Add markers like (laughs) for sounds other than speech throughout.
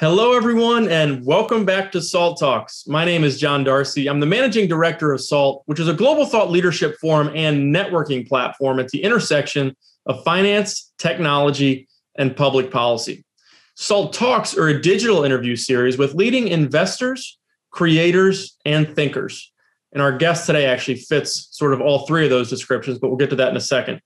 Hello, everyone, and welcome back to SALT Talks. My name is John Darcy. I'm the managing director of SALT, which is a global thought leadership forum and networking platform at the intersection of finance, technology, and public policy. SALT Talks are a digital interview series with leading investors, creators, and thinkers. And our guest today actually fits sort of all three of those descriptions, but we'll get to that in a second.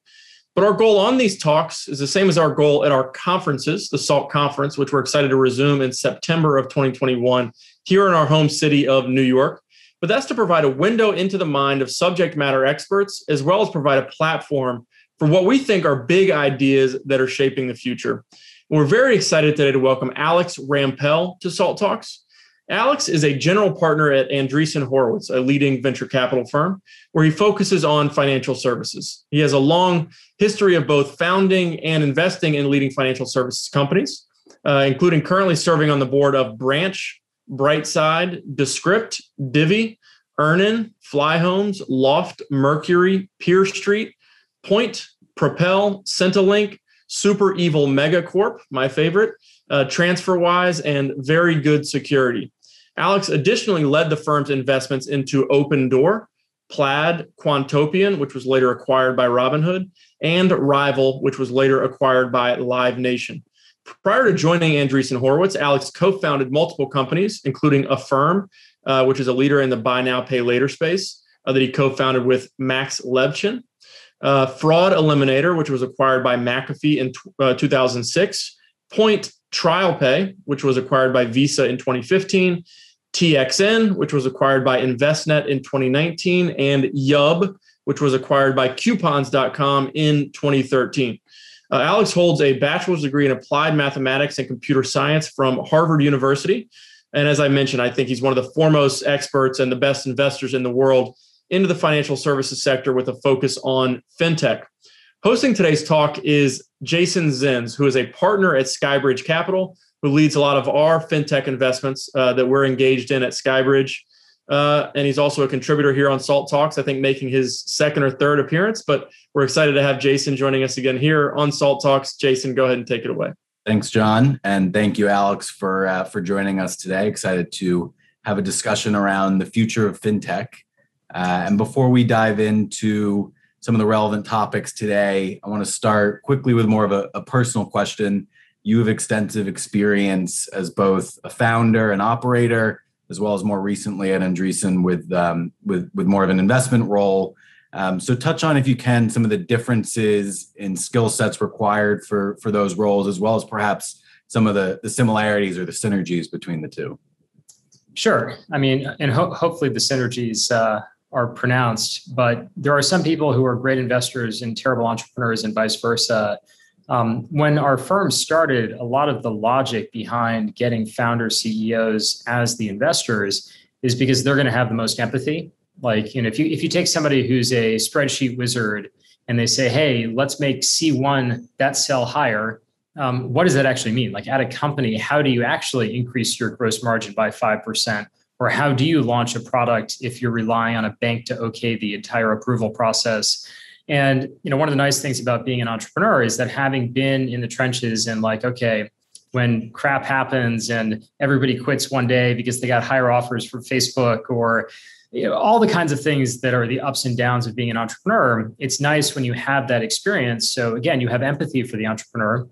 But our goal on these talks is the same as our goal at our conferences, the SALT conference, which we're excited to resume in September of 2021 here in our home city of New York. But that's to provide a window into the mind of subject matter experts, as well as provide a platform for what we think are big ideas that are shaping the future. And we're very excited today to welcome Alex Rampell to SALT Talks. Alex is a general partner at Andreessen Horowitz, a leading venture capital firm, where he focuses on financial services. He has a long history of both founding and investing in leading financial services companies, uh, including currently serving on the board of Branch, Brightside, Descript, Divvy, Earnin, Flyhomes, Loft, Mercury, Peer Street, Point, Propel, SentiLink, Super Evil Megacorp, my favorite, uh, TransferWise, and Very Good Security. Alex additionally led the firm's investments into Opendoor, Plaid, Quantopian, which was later acquired by Robinhood, and Rival, which was later acquired by Live Nation. Prior to joining Andreessen Horowitz, Alex co founded multiple companies, including Affirm, uh, which is a leader in the buy now, pay later space, uh, that he co founded with Max Levchin. Uh, Fraud Eliminator, which was acquired by McAfee in uh, 2006. Point TrialPay, which was acquired by Visa in 2015. TXN, which was acquired by Envestnet in 2019, and Yub, which was acquired by coupons.com in 2013. Uh, Alex holds a bachelor's degree in applied mathematics and computer science from Harvard University. And as I mentioned, I think he's one of the foremost experts and the best investors in the world into the financial services sector with a focus on fintech. Hosting today's talk is Jason Zins, who is a partner at Skybridge Capital, who leads a lot of our fintech investments uh, that we're engaged in at Skybridge. Uh, and he's also a contributor here on Salt Talks, I think making his second or third appearance. But we're excited to have Jason joining us again here on Salt Talks. Jason, go ahead and take it away. Thanks, John, and thank you, Alex, for uh, for joining us today. Excited to have a discussion around the future of fintech. Uh, and before we dive into some of the relevant topics today, I want to start quickly with more of a, a personal question you have extensive experience as both a founder and operator, as well as more recently at Andreessen with um, with with more of an investment role. Um, so touch on if you can some of the differences in skill sets required for for those roles, as well as perhaps some of the the similarities or the synergies between the two. Sure. I mean, and ho- hopefully the synergies uh, are pronounced, but there are some people who are great investors and terrible entrepreneurs, and vice versa. Um, when our firm started, a lot of the logic behind getting founder CEOs as the investors is because they're going to have the most empathy. Like, you know, if you if you take somebody who's a spreadsheet wizard and they say, "Hey, let's make C1 that sell higher," um, what does that actually mean? Like, at a company, how do you actually increase your gross margin by five percent? Or how do you launch a product if you're relying on a bank to okay the entire approval process? And you know, one of the nice things about being an entrepreneur is that having been in the trenches and like, okay, when crap happens and everybody quits one day because they got higher offers from Facebook or you know, all the kinds of things that are the ups and downs of being an entrepreneur, it's nice when you have that experience. So again, you have empathy for the entrepreneur.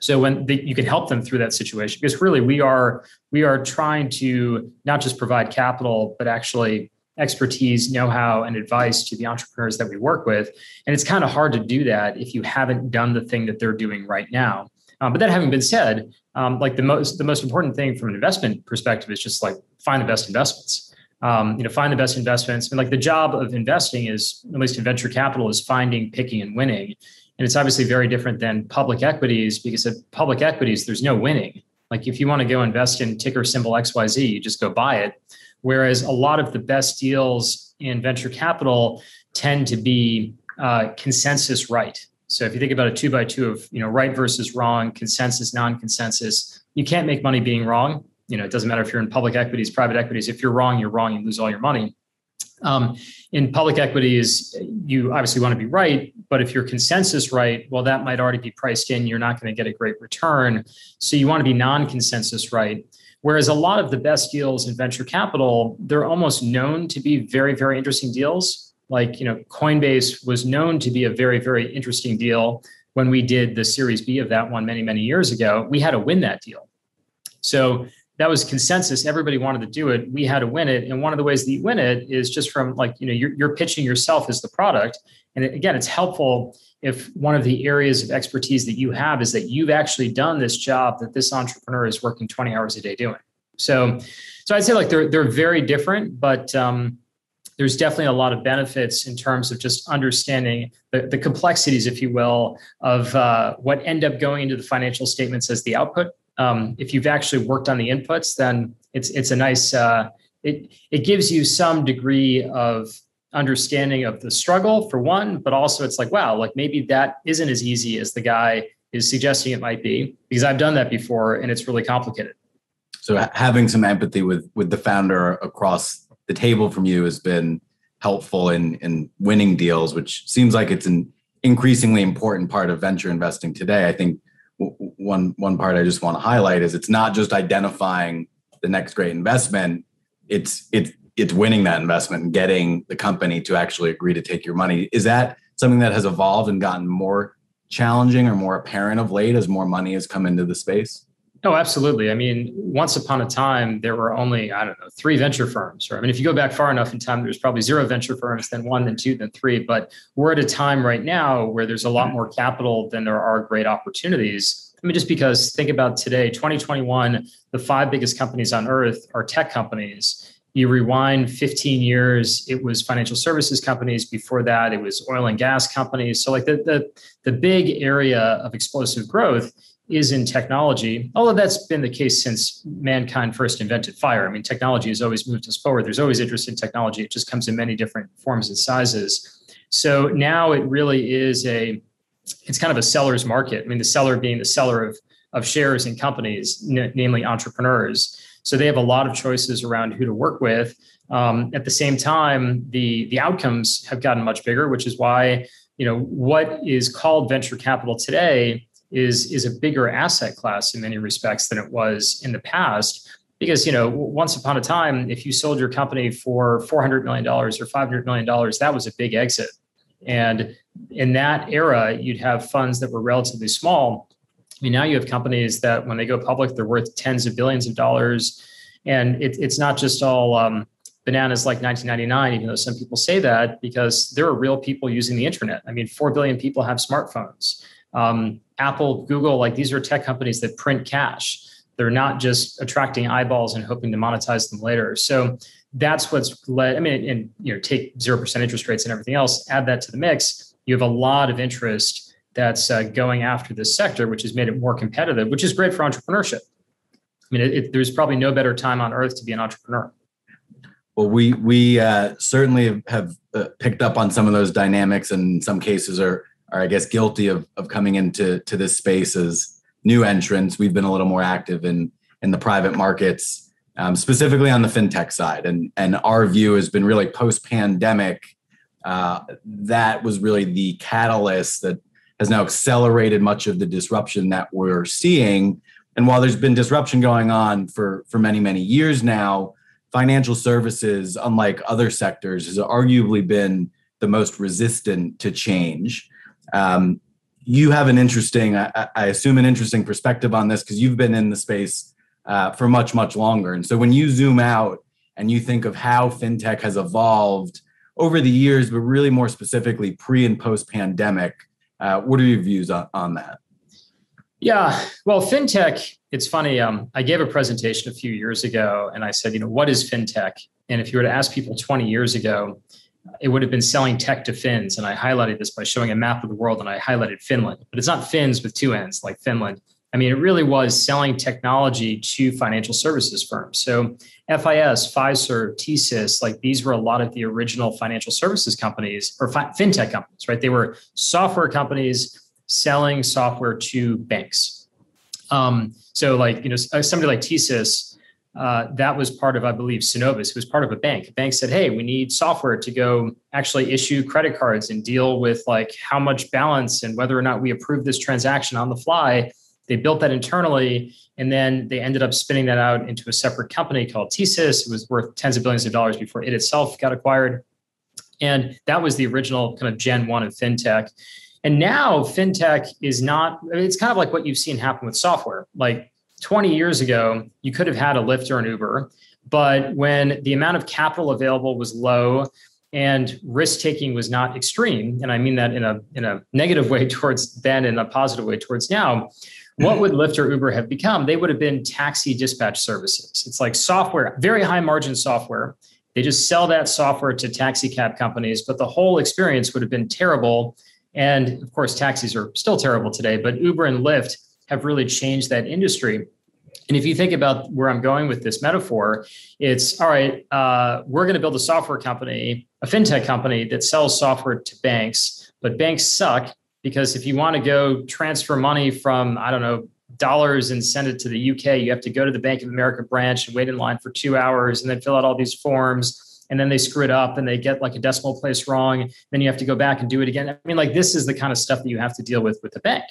So when the, you can help them through that situation, because really we are we are trying to not just provide capital, but actually expertise, know how, and advice to the entrepreneurs that we work with. And it's kind of hard to do that if you haven't done the thing that they're doing right now. Um, but that having been said, um, like the most the most important thing from an investment perspective is just like find the best investments. Um, you know, find the best investments. And like the job of investing is, at least in venture capital, is finding, picking, and winning. And it's obviously very different than public equities because at public equities, there's no winning. Like if you want to go invest in ticker symbol XYZ, you just go buy it. Whereas a lot of the best deals in venture capital tend to be uh, consensus right. So if you think about a two by two of you know right versus wrong, consensus, non-consensus, you can't make money being wrong. You know, it doesn't matter if you're in public equities, private equities. If you're wrong, you're wrong. You lose all your money. Um, in public equities, you obviously want to be right, but if your consensus right, well, that might already be priced in. You're not going to get a great return. So you want to be non-consensus right. Whereas a lot of the best deals in venture capital, they're almost known to be very, very interesting deals. Like, you know, Coinbase was known to be a very, very interesting deal when we did the Series B of that one many, many years ago. We had to win that deal. So that was consensus. Everybody wanted to do it. We had to win it. And one of the ways that you win it is just from like, you know, you're, you're pitching yourself as the product. And again, it's helpful if one of the areas of expertise that you have is that you've actually done this job that this entrepreneur is working 20 hours a day doing. So, so I'd say like they're, they're very different, but, um, there's definitely a lot of benefits in terms of just understanding the, the complexities, if you will, of uh, what end up going into the financial statements as the output um, if you've actually worked on the inputs, then it's it's a nice uh, it it gives you some degree of understanding of the struggle for one, but also it's like wow, like maybe that isn't as easy as the guy is suggesting it might be because I've done that before and it's really complicated. So having some empathy with with the founder across the table from you has been helpful in in winning deals, which seems like it's an increasingly important part of venture investing today. I think one one part I just want to highlight is it's not just identifying the next great investment. It's it's it's winning that investment and getting the company to actually agree to take your money. Is that something that has evolved and gotten more challenging or more apparent of late as more money has come into the space? Oh, absolutely. I mean, once upon a time, there were only, I don't know, three venture firms. Or I mean, if you go back far enough in time, there's probably zero venture firms, then one, then two, then three. But we're at a time right now where there's a lot mm-hmm. more capital than there are great opportunities. I mean, just because think about today, 2021, the five biggest companies on earth are tech companies. You rewind 15 years, it was financial services companies. Before that, it was oil and gas companies. So, like the, the, the big area of explosive growth is in technology, although that's been the case since mankind first invented fire. I mean, technology has always moved us forward. There's always interest in technology. It just comes in many different forms and sizes. So now it really is a, it's kind of a seller's market. I mean, the seller being the seller of, of shares in companies, n- namely entrepreneurs. So they have a lot of choices around who to work with. Um, at the same time, the the outcomes have gotten much bigger, which is why you know what is called venture capital today is is a bigger asset class in many respects than it was in the past because you know once upon a time if you sold your company for 400 million dollars or 500 million dollars that was a big exit and in that era you'd have funds that were relatively small i mean now you have companies that when they go public they're worth tens of billions of dollars and it, it's not just all um, bananas like 1999 even though some people say that because there are real people using the internet i mean 4 billion people have smartphones um, Apple, Google, like these are tech companies that print cash. They're not just attracting eyeballs and hoping to monetize them later. So that's what's led. I mean, and you know, take zero percent interest rates and everything else. Add that to the mix. You have a lot of interest that's uh, going after this sector, which has made it more competitive, which is great for entrepreneurship. I mean, it, it, there's probably no better time on earth to be an entrepreneur. Well, we we uh, certainly have uh, picked up on some of those dynamics, and in some cases are are I guess guilty of of coming into to this space as new entrants. We've been a little more active in in the private markets, um, specifically on the fintech side, and and our view has been really post pandemic. Uh, that was really the catalyst that has now accelerated much of the disruption that we're seeing. And while there's been disruption going on for for many many years now, financial services, unlike other sectors, has arguably been the most resistant to change. Um, you have an interesting, I, I, assume, an interesting perspective on this because you've been in the space uh, for much, much longer. And so when you zoom out and you think of how fintech has evolved over the years, but really more specifically pre and post pandemic, uh, what are your views on, on that? Yeah, well, fintech, it's funny. Um, I gave a presentation a few years ago and I said, you know, what is fintech? And if you were to ask people 20 years ago, it would have been selling tech to Finns. And I highlighted this by showing a map of the world and I highlighted Finland, but it's not Finns with two ends like Finland. I mean, it really was selling technology to financial services firms. So FIS, Fiserv, TSYS, like these were a lot of the original financial services companies or fi- fintech companies, right? They were software companies selling software to banks. Um, so like, you know, somebody like TSYS uh, that was part of, I believe, Synovus. Was part of a bank. A bank said, "Hey, we need software to go actually issue credit cards and deal with like how much balance and whether or not we approve this transaction on the fly." They built that internally, and then they ended up spinning that out into a separate company called TSYS. It was worth tens of billions of dollars before it itself got acquired, and that was the original kind of Gen One of fintech. And now fintech is not. It's kind of like what you've seen happen with software, like 20 years ago, you could have had a Lyft or an Uber, but when the amount of capital available was low and risk taking was not extreme, and I mean that in a in a negative (laughs) way towards then and a positive way towards now, what would Lyft or Uber have become? They would have been taxi dispatch services. It's like software, very high margin software. They just sell that software to taxi cab companies, but the whole experience would have been terrible. And of course, taxis are still terrible today, but Uber and Lyft have really changed that industry. And if you think about where I'm going with this metaphor, it's all right, uh, we're going to build a software company, a fintech company that sells software to banks, but banks suck because if you want to go transfer money from, I don't know, dollars and send it to the UK, you have to go to the Bank of America branch and wait in line for two hours and then fill out all these forms. And then they screw it up and they get like a decimal place wrong. Then you have to go back and do it again. I mean, like this is the kind of stuff that you have to deal with with the bank.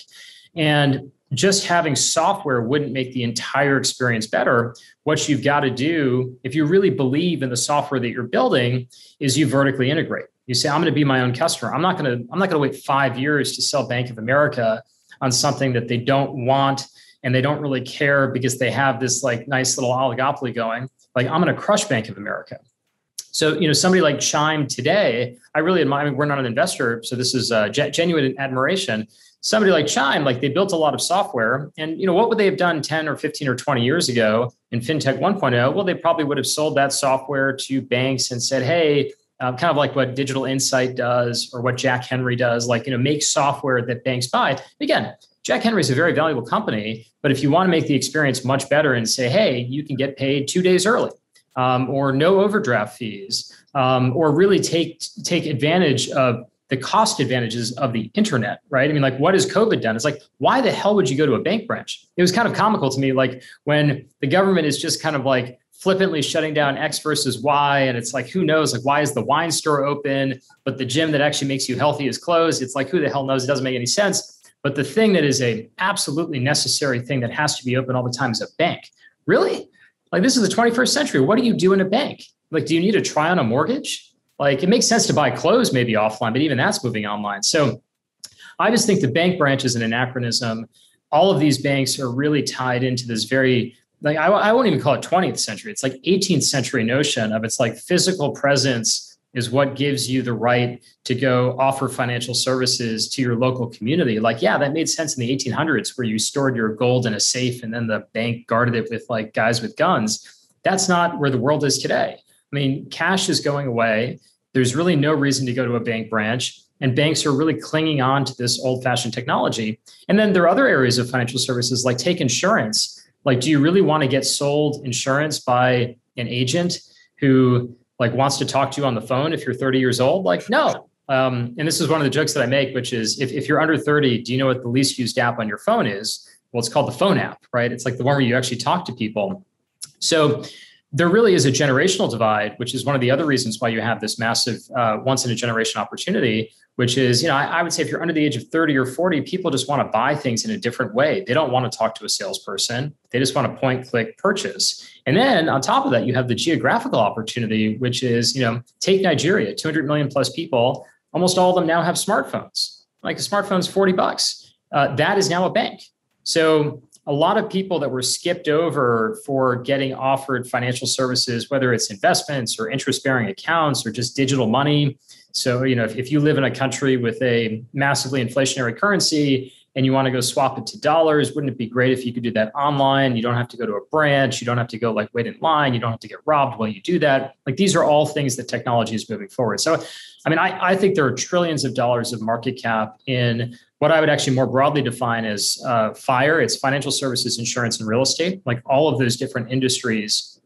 And just having software wouldn't make the entire experience better. What you've got to do, if you really believe in the software that you're building, is you vertically integrate. You say, I'm going to be my own customer. I'm not going to, I'm not going to wait five years to sell Bank of America on something that they don't want and they don't really care because they have this like nice little oligopoly going. Like I'm going to crush Bank of America. So, you know, somebody like Chime today, I really admire. I mean, we're not an investor, so this is uh, genuine admiration somebody like Chime, like they built a lot of software. And you know, what would they have done 10 or 15 or 20 years ago in FinTech 1.0? Well, they probably would have sold that software to banks and said, hey, uh, kind of like what Digital Insight does or what Jack Henry does, like, you know, make software that banks buy. Again, Jack Henry is a very valuable company, but if you want to make the experience much better and say, hey, you can get paid two days early um, or no overdraft fees, um, or really take take advantage of the cost advantages of the internet, right? I mean, like, what has COVID done? It's like, why the hell would you go to a bank branch? It was kind of comical to me, like when the government is just kind of like flippantly shutting down X versus Y, and it's like, who knows? Like, why is the wine store open, but the gym that actually makes you healthy is closed? It's like, who the hell knows? It doesn't make any sense. But the thing that is a absolutely necessary thing that has to be open all the time is a bank. Really? Like, this is the 21st century. What do you do in a bank? Like, do you need to try on a mortgage? Like it makes sense to buy clothes maybe offline, but even that's moving online. So I just think the bank branch is an anachronism. All of these banks are really tied into this very like I, I won't even call it 20th century. It's like 18th century notion of it's like physical presence is what gives you the right to go offer financial services to your local community. Like, yeah, that made sense in the 1800s where you stored your gold in a safe and then the bank guarded it with like guys with guns. That's not where the world is today. I mean, cash is going away. There's really no reason to go to a bank branch. And banks are really clinging on to this old fashioned technology. And then there are other areas of financial services like take insurance. Like, do you really want to get sold insurance by an agent who like wants to talk to you on the phone if you're 30 years old? Like, no. Um, and this is one of the jokes that I make, which is if, if you're under 30, do you know what the least used app on your phone is? Well, it's called the phone app, right? It's like the one where you actually talk to people. So there really is a generational divide, which is one of the other reasons why you have this massive uh, once in a generation opportunity. Which is, you know, I, I, would say if you're under the age of 30 or 40, people just want to buy things in a different way. They don't want to talk to a salesperson. They just want to point, click, purchase. And then on top of that, you have the geographical opportunity, which is, you know, take Nigeria, 200 million plus people. Almost all of them now have smartphones. Like a smartphone's 40 bucks. Uh, that is now a bank. So a lot of people that were skipped over for getting offered financial services, whether it's investments or interest bearing accounts or just digital money. So, you know, if, if you live in a country with a massively inflationary currency and you want to go swap it to dollars, wouldn't it be great if you could do that online? You don't have to go to a branch. You don't have to go like wait in line. You don't have to get robbed while you do that. Like these are all things that technology is moving forward. So, I mean, I, I think there are trillions of dollars of market cap in what I would actually more broadly define as uh, FIRE. It's financial services, insurance, and real estate. Like all of those different industries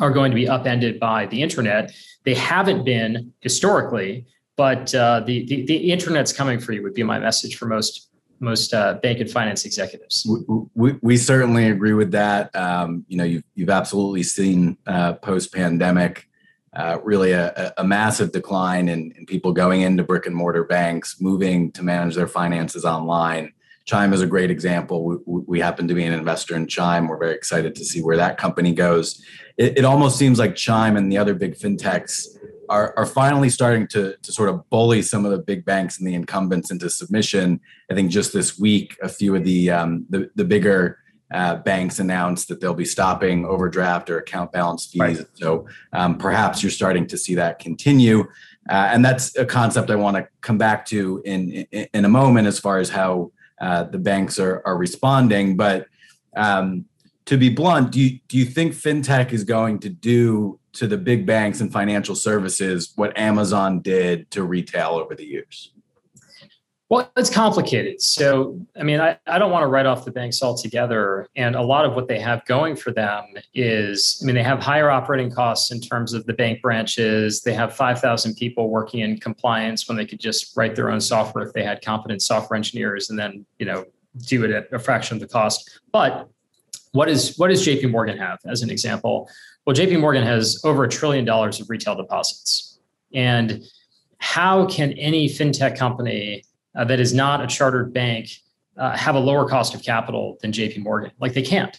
are going to be upended by the internet. They haven't been historically, but uh, the, the, the internet's coming for you would be my message for most most uh, bank and finance executives. We, we, we certainly agree with that. Um, you know, you've, you've absolutely seen uh, post pandemic uh, really a, a, massive decline in, in, people going into brick and mortar banks, moving to manage their finances online. Chime is a great example. We, we, happen to be an investor in Chime. We're very excited to see where that company goes. It, it almost seems like Chime and the other big fintechs are, are finally starting to, to sort of bully some of the big banks and the incumbents into submission. I think just this week, a few of the um, the, the bigger uh, banks announced that they'll be stopping overdraft or account balance fees. Right. So um, perhaps you're starting to see that continue. Uh, and that's a concept I want to come back to in, in, in a moment as far as how uh, the banks are, are responding. But um, to be blunt, do you, do you think fintech is going to do to the big banks and financial services what Amazon did to retail over the years? Well, it's complicated. So, I mean, I, I don't want to write off the banks altogether. And a lot of what they have going for them is, I mean, they have higher operating costs in terms of the bank branches. They have 5,000 people working in compliance when they could just write their own software if they had competent software engineers and then, you know, do it at a fraction of the cost. But what is what does JP Morgan have as an example? Well, JP Morgan has over a trillion dollars of retail deposits. And how can any fintech company uh, that is not a chartered bank uh, have a lower cost of capital than JP Morgan. Like they can't.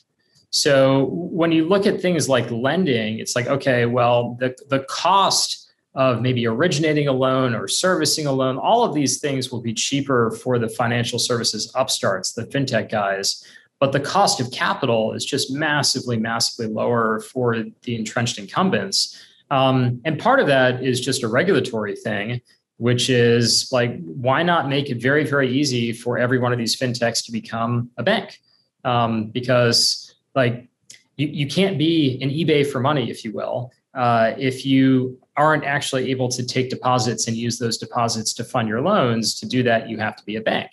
So when you look at things like lending, it's like, okay, well, the, the cost of maybe originating a loan or servicing a loan, all of these things will be cheaper for the financial services upstarts, the fintech guys. But the cost of capital is just massively, massively lower for the entrenched incumbents. Um, and part of that is just a regulatory thing which is like, why not make it very, very easy for every one of these fintechs to become a bank? Um, because like you, you can't be an eBay for money, if you will, uh, if you aren't actually able to take deposits and use those deposits to fund your loans. To do that, you have to be a bank.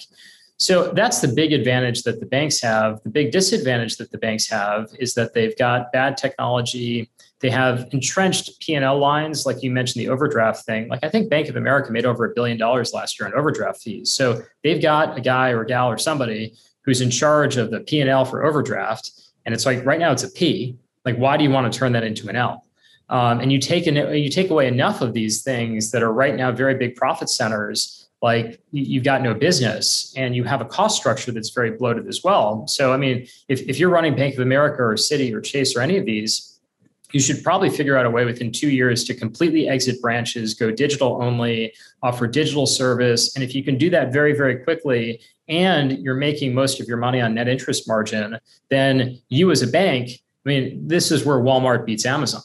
So that's the big advantage that the banks have. The big disadvantage that the banks have is that they've got bad technology. They have entrenched P&L lines, like you mentioned, the overdraft thing. Like I think Bank of America made over a billion dollars last year on overdraft fees. So they've got a guy or a gal or somebody who's in charge of the P&L for overdraft. And it's like right now it's a P. Like why do you want to turn that into an L? Um, and you take an, you take away enough of these things that are right now very big profit centers like you've got no business and you have a cost structure that's very bloated as well. So, I mean, if, if you're running Bank of America or Citi or Chase or any of these, you should probably figure out a way within two years to completely exit branches, go digital only, offer digital service. And if you can do that very, very quickly and you're making most of your money on net interest margin, then you as a bank, I mean, this is where Walmart beats Amazon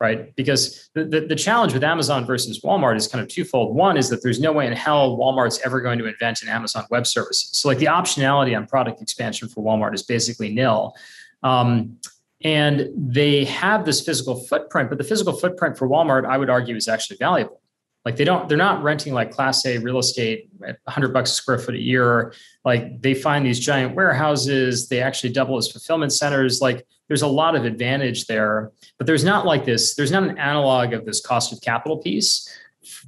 right? Because the, the, the, challenge with Amazon versus Walmart is kind of twofold. One is that there's no way in hell Walmart's ever going to invent an Amazon Web Services. So, like the optionality on product expansion for Walmart is basically nil. Um, and they have this physical footprint, but the physical footprint for Walmart, I would argue, is actually valuable. Like they don't, they're not renting like Class A real estate at 100 bucks a square foot a year. Like they find these giant warehouses. They actually double as fulfillment centers. Like there's a lot of advantage there, but there's not like this, there's not an analog of this cost of capital piece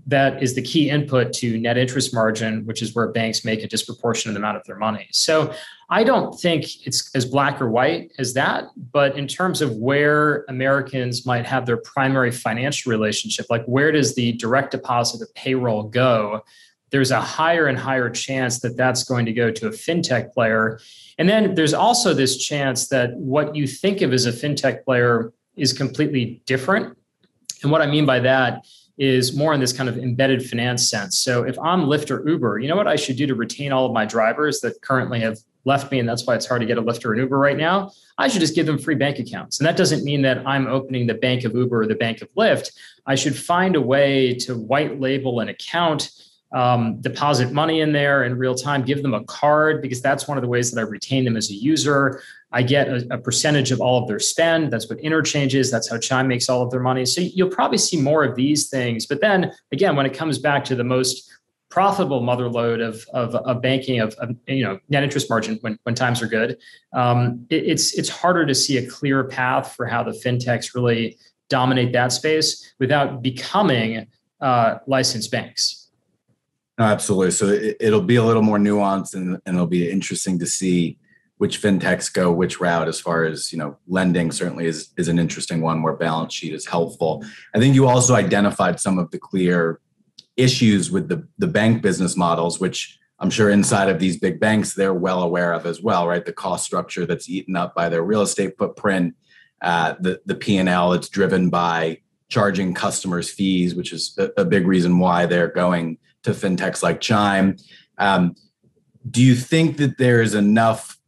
that is the key input to net interest margin, which is where banks make a disproportionate amount of their money. So I don't think it's as black or white as that, but in terms of where Americans might have their primary financial relationship, like where does the direct deposit of payroll go? There's a higher and higher chance that that's going to go to a fintech player. And then there's also this chance that what you think of as a fintech player is completely different. And what I mean by that is more in this kind of embedded finance sense. So if I'm Lyft or Uber, you know what I should do to retain all of my drivers that currently have left me, and that's why it's hard to get a Lyft or an Uber right now? I should just give them free bank accounts. And that doesn't mean that I'm opening the bank of Uber or the bank of Lyft. I should find a way to white label an account um, deposit money in there in real time, give them a card because that's one of the ways that I retain them as a user. I get a, a, percentage of all of their spend. That's what interchange is. That's how Chime makes all of their money. So you'll probably see more of these things. But then again, when it comes back to the most profitable mother load of, of, of banking of, of, you know net interest margin when, when times are good, um, it, it's it's harder to see a clear path for how the fintechs really dominate that space without becoming uh, licensed banks. No, absolutely. So it, will be a little more nuanced, and, and it'll be interesting to see which fintechs go which route as far as you know lending certainly is is an interesting one where balance sheet is helpful. I think you also identified some of the clear issues with the the bank business models which i'm sure inside of these big banks they're well aware of as well right? The cost structure that's eaten up by their real estate footprint uh, the the p&l it's driven by charging customers fees which is a, a big reason why they're going to fintechs like chime. Um, do you think that there's enough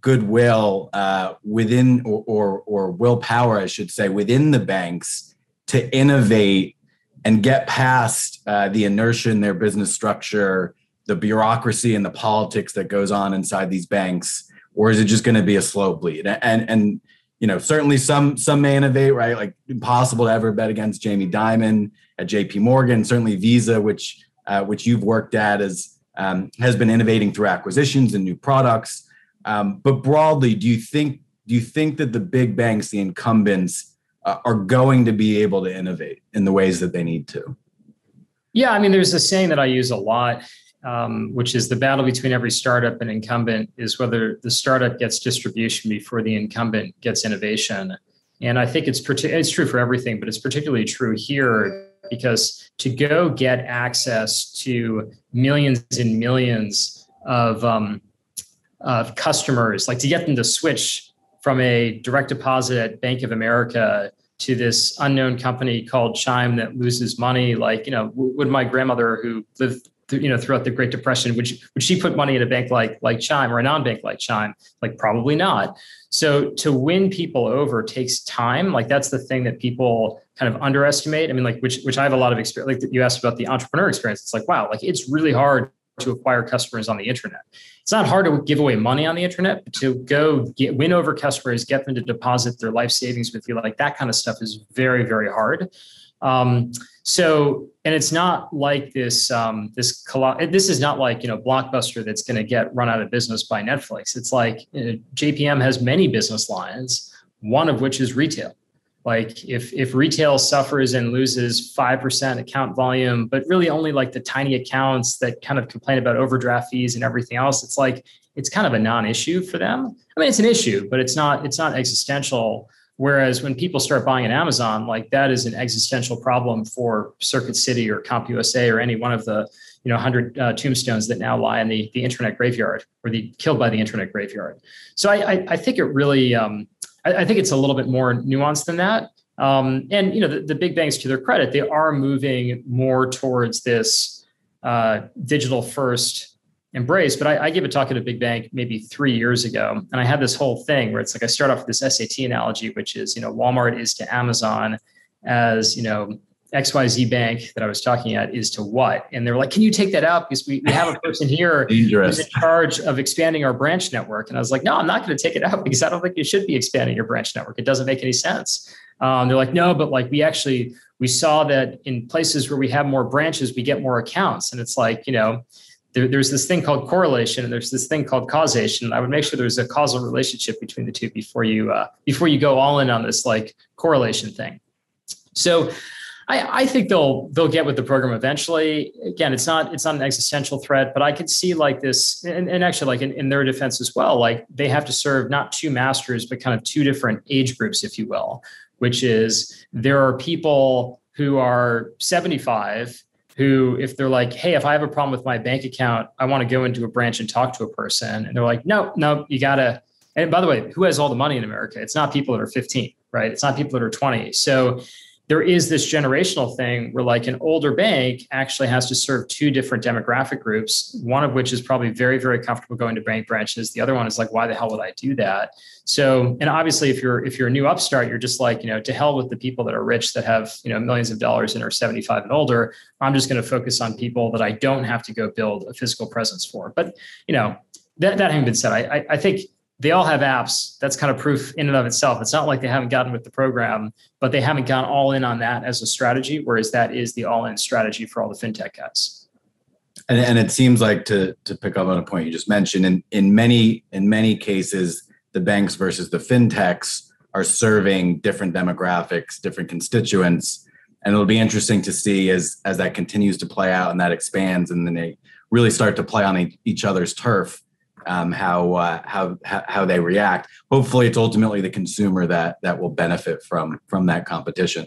goodwill uh, within or, or, or willpower, I should say, within the banks to innovate and get past uh, the inertia in their business structure, the bureaucracy and the politics that goes on inside these banks, or is it just going to be a slow bleed? And and you know certainly some some may innovate, right? Like impossible to ever bet against Jamie Dimon at J.P. Morgan. Certainly Visa, which uh, which you've worked at, as um, has been innovating through acquisitions and new products. Um, but broadly, do you think do you think that the big banks, the incumbents, uh, are going to be able to innovate in the ways that they need to? Yeah, I mean, there's a saying that I use a lot, um, which is the battle between every startup and incumbent is whether the startup gets distribution before the incumbent gets innovation. And I think it's it's true for everything, but it's particularly true here because to go get access to millions and millions of um, of customers, like to get them to switch from a direct deposit at Bank of America to this unknown company called Chime that loses money. Like, you know, would my grandmother who lived you know throughout the Great Depression, would she, would she put money in a bank like like Chime or a non-bank like Chime? Like probably not. So to win people over takes time. Like that's the thing that people kind of underestimate. I mean, like which which I have a lot of experience. Like you asked about the entrepreneur experience. It's like wow, like it's really hard to acquire customers on the internet. It's not hard to give away money on the internet, but to go get, win over customers, get them to deposit their life savings with you, like that kind of stuff is very, very hard. Um, so, and it's not like this. Um, this this is not like you know Blockbuster that's going to get run out of business by Netflix. It's like you know, JPM has many business lines, one of which is retail like if if retail suffers and loses 5% account volume but really only like the tiny accounts that kind of complain about overdraft fees and everything else it's like it's kind of a non-issue for them. I mean it's an issue but it's not it's not existential. Whereas when people start buying at amazon like that is an existential problem for circuit city or compusa or any one of the you know 100 uh, tombstones that now lie in the, the internet graveyard or the killed by the internet graveyard. So i i, I think it really um, I, I think it's a little bit more nuanced than that. Um, and you know, the, the, big banks, to their credit, they are moving more towards this uh, digital first embrace. But I, I, gave a talk at a big bank maybe three years ago, and I had this whole thing where it's like I start off with this SAT analogy, which is you know, Walmart is to Amazon as you know XYZ bank that I was talking at is to what? And they were like, can you take that out? Because we, we have a person here who's in charge of expanding our branch network. And I was like, no, I'm not going to take it out because I don't think you should be expanding your branch network. It doesn't make any sense. Um, they're like, no, but like we actually, we saw that in places where we have more branches, we get more accounts. And it's like, you know, there, there's this thing called correlation and there's this thing called causation. I would make sure there's a causal relationship between the two before you, uh, before you go all in on this like correlation thing. So I, I think they'll they'll get with the program eventually. Again, it's not it's not an existential threat, but I could see like this, and, and actually like in, in their defense as well, like they have to serve not two masters, but kind of two different age groups, if you will, which is there are people who are 75 who if they're like hey if i have a problem with my bank account i want to go into a branch and talk to a person and they're like no no you gotta and by the way who has all the money in america? It's not people that are 15 right? It's not people that are 20 so there is this generational thing where like an older bank actually has to serve two different demographic groups. One of which is probably very very comfortable going to bank branches. The other one is like why the hell would i do that? So and obviously if you're if you're a new upstart you're just like you know to hell with the people that are rich that have you know millions of dollars and are 75 and older. I'm just going to focus on people that i don't have to go build a physical presence for. But you know that, that having been said I, I, I think they all have apps. That's kind of proof in and of itself. It's not like they haven't gotten with the program, but they haven't gone all in on that as a strategy, whereas that is the all in strategy for all the fintech guys. And, and it seems like to to pick up on a point you just mentioned, in, in many in many cases, the banks versus the fintechs are serving different demographics, different constituents. and it'll be interesting to see as as that continues to play out and that expands, and then they really start to play on each other's turf. Um, how, uh, how how they react. Hopefully, it's ultimately the consumer that that will benefit from from that competition.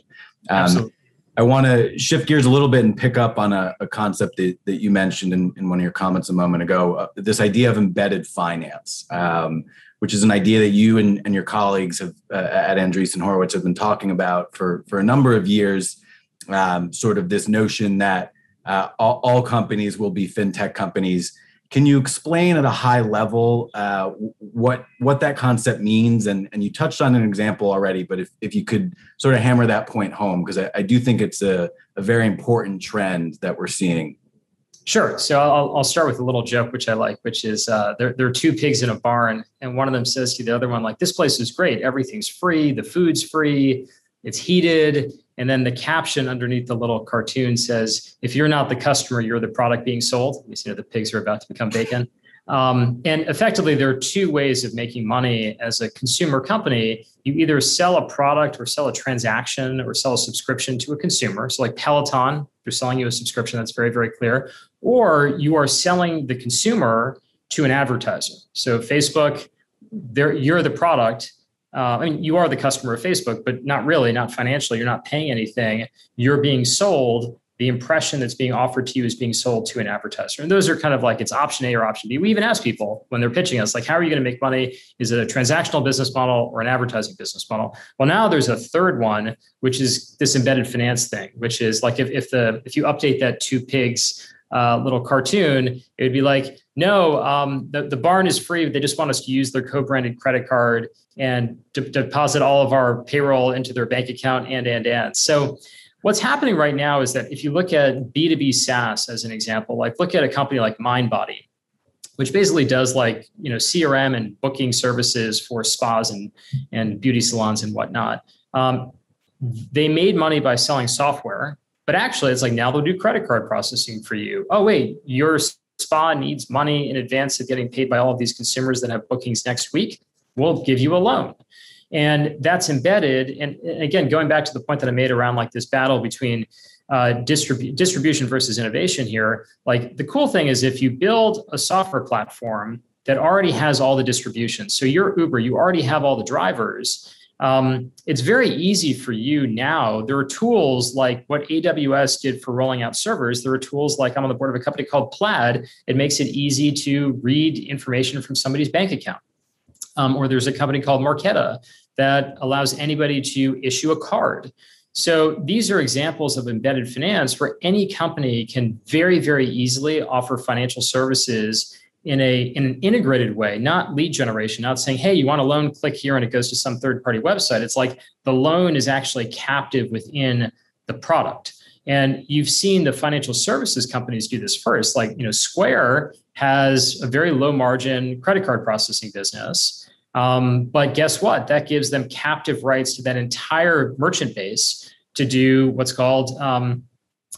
Um, I want to shift gears a little bit and pick up on a, a concept that, that you mentioned in, in one of your comments a moment ago. Uh, this idea of embedded finance, um, which is an idea that you and, and your colleagues have, uh, at Andreessen Horowitz have been talking about for for a number of years um, sort of this notion that uh, all, all, companies will be fintech companies. Can you explain at a high level uh, what what that concept means? And, and you touched on an example already, but if, if you could sort of hammer that point home, because I, I, do think it's a, a very important trend that we're seeing. Sure. So I'll, I'll start with a little joke, which I like, which is uh, there, there are two pigs in a barn, and one of them says to the other one, like, this place is great. Everything's free. The food's free. It's heated and then the caption underneath the little cartoon says, if you're not the customer, you're the product being sold. You see, the pigs are about to become bacon. Um, and effectively, there are two ways of making money as a consumer company. You either sell a product or sell a transaction or sell a subscription to a consumer. So, like Peloton, they're selling you a subscription, that's very, very clear. Or you are selling the consumer to an advertiser. So, Facebook, you're the product uh, I mean, you are the customer of Facebook, but not really, not financially. You're not paying anything. You're being sold. The impression that's being offered to you is being sold to an advertiser. And those are kind of like it's option A or option B. We even ask people when they're pitching us, like, how are you going to make money? Is it a transactional business model or an advertising business model? Well, now there's a third one, which is this embedded finance thing, which is like if, if the if you update that two pigs uh, little cartoon, it would be like, no, um, the, the barn is free. But they just want us to use their co-branded credit card and de- deposit all of our payroll into their bank account and, and, and. So what's happening right now is that if you look at B2B SaaS as an example, like look at a company like MindBody, which basically does like, you know, CRM and booking services for spas and, and beauty salons and whatnot. Um, they made money by selling software but actually, it's like now they'll do credit card processing for you. Oh, wait, your spa needs money in advance of getting paid by all of these consumers that have bookings next week. We'll give you a loan. And that's embedded. And again, going back to the point that I made around like this battle between uh, distribu- distribution versus innovation here, like the cool thing is if you build a software platform that already has all the distribution, so you're Uber, you already have all the drivers um, it's very easy for you now. There are tools like what AWS did for rolling out servers. There are tools like I'm on the board of a company called Plaid. It makes it easy to read information from somebody's bank account. Um, or there's a company called Marqeta that allows anybody to issue a card. So these are examples of embedded finance where any company can very, very easily offer financial services in a in an integrated way, not lead generation, not saying, hey, you want a loan, click here and it goes to some third party website. It's like the loan is actually captive within the product. And you've seen the financial services companies do this first. Like, you know, Square has a very low margin credit card processing business. Um, but guess what? That gives them captive rights to that entire merchant base to do what's called, um,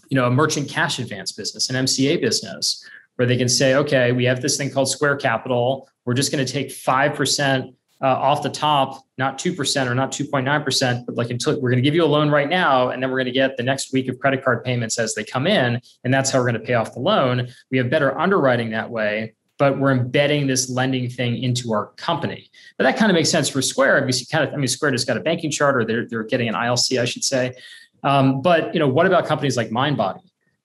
you know, a merchant cash advance business, an MCA business, where they can say, okay, we have this thing called Square Capital. We're just going to take 5% uh, off the top, not 2% or not 2.9%, but like until we're going to give you a loan right now. And then we're going to get the next week of credit card payments as they come in. And that's how we're going to pay off the loan. We have better underwriting that way, but we're embedding this lending thing into our company. But that kind of makes sense for Square because you kind of, I mean, Square just got a banking charter. They're, they're getting an ILC, I should say. Um, but, you know, what about companies like MindBody?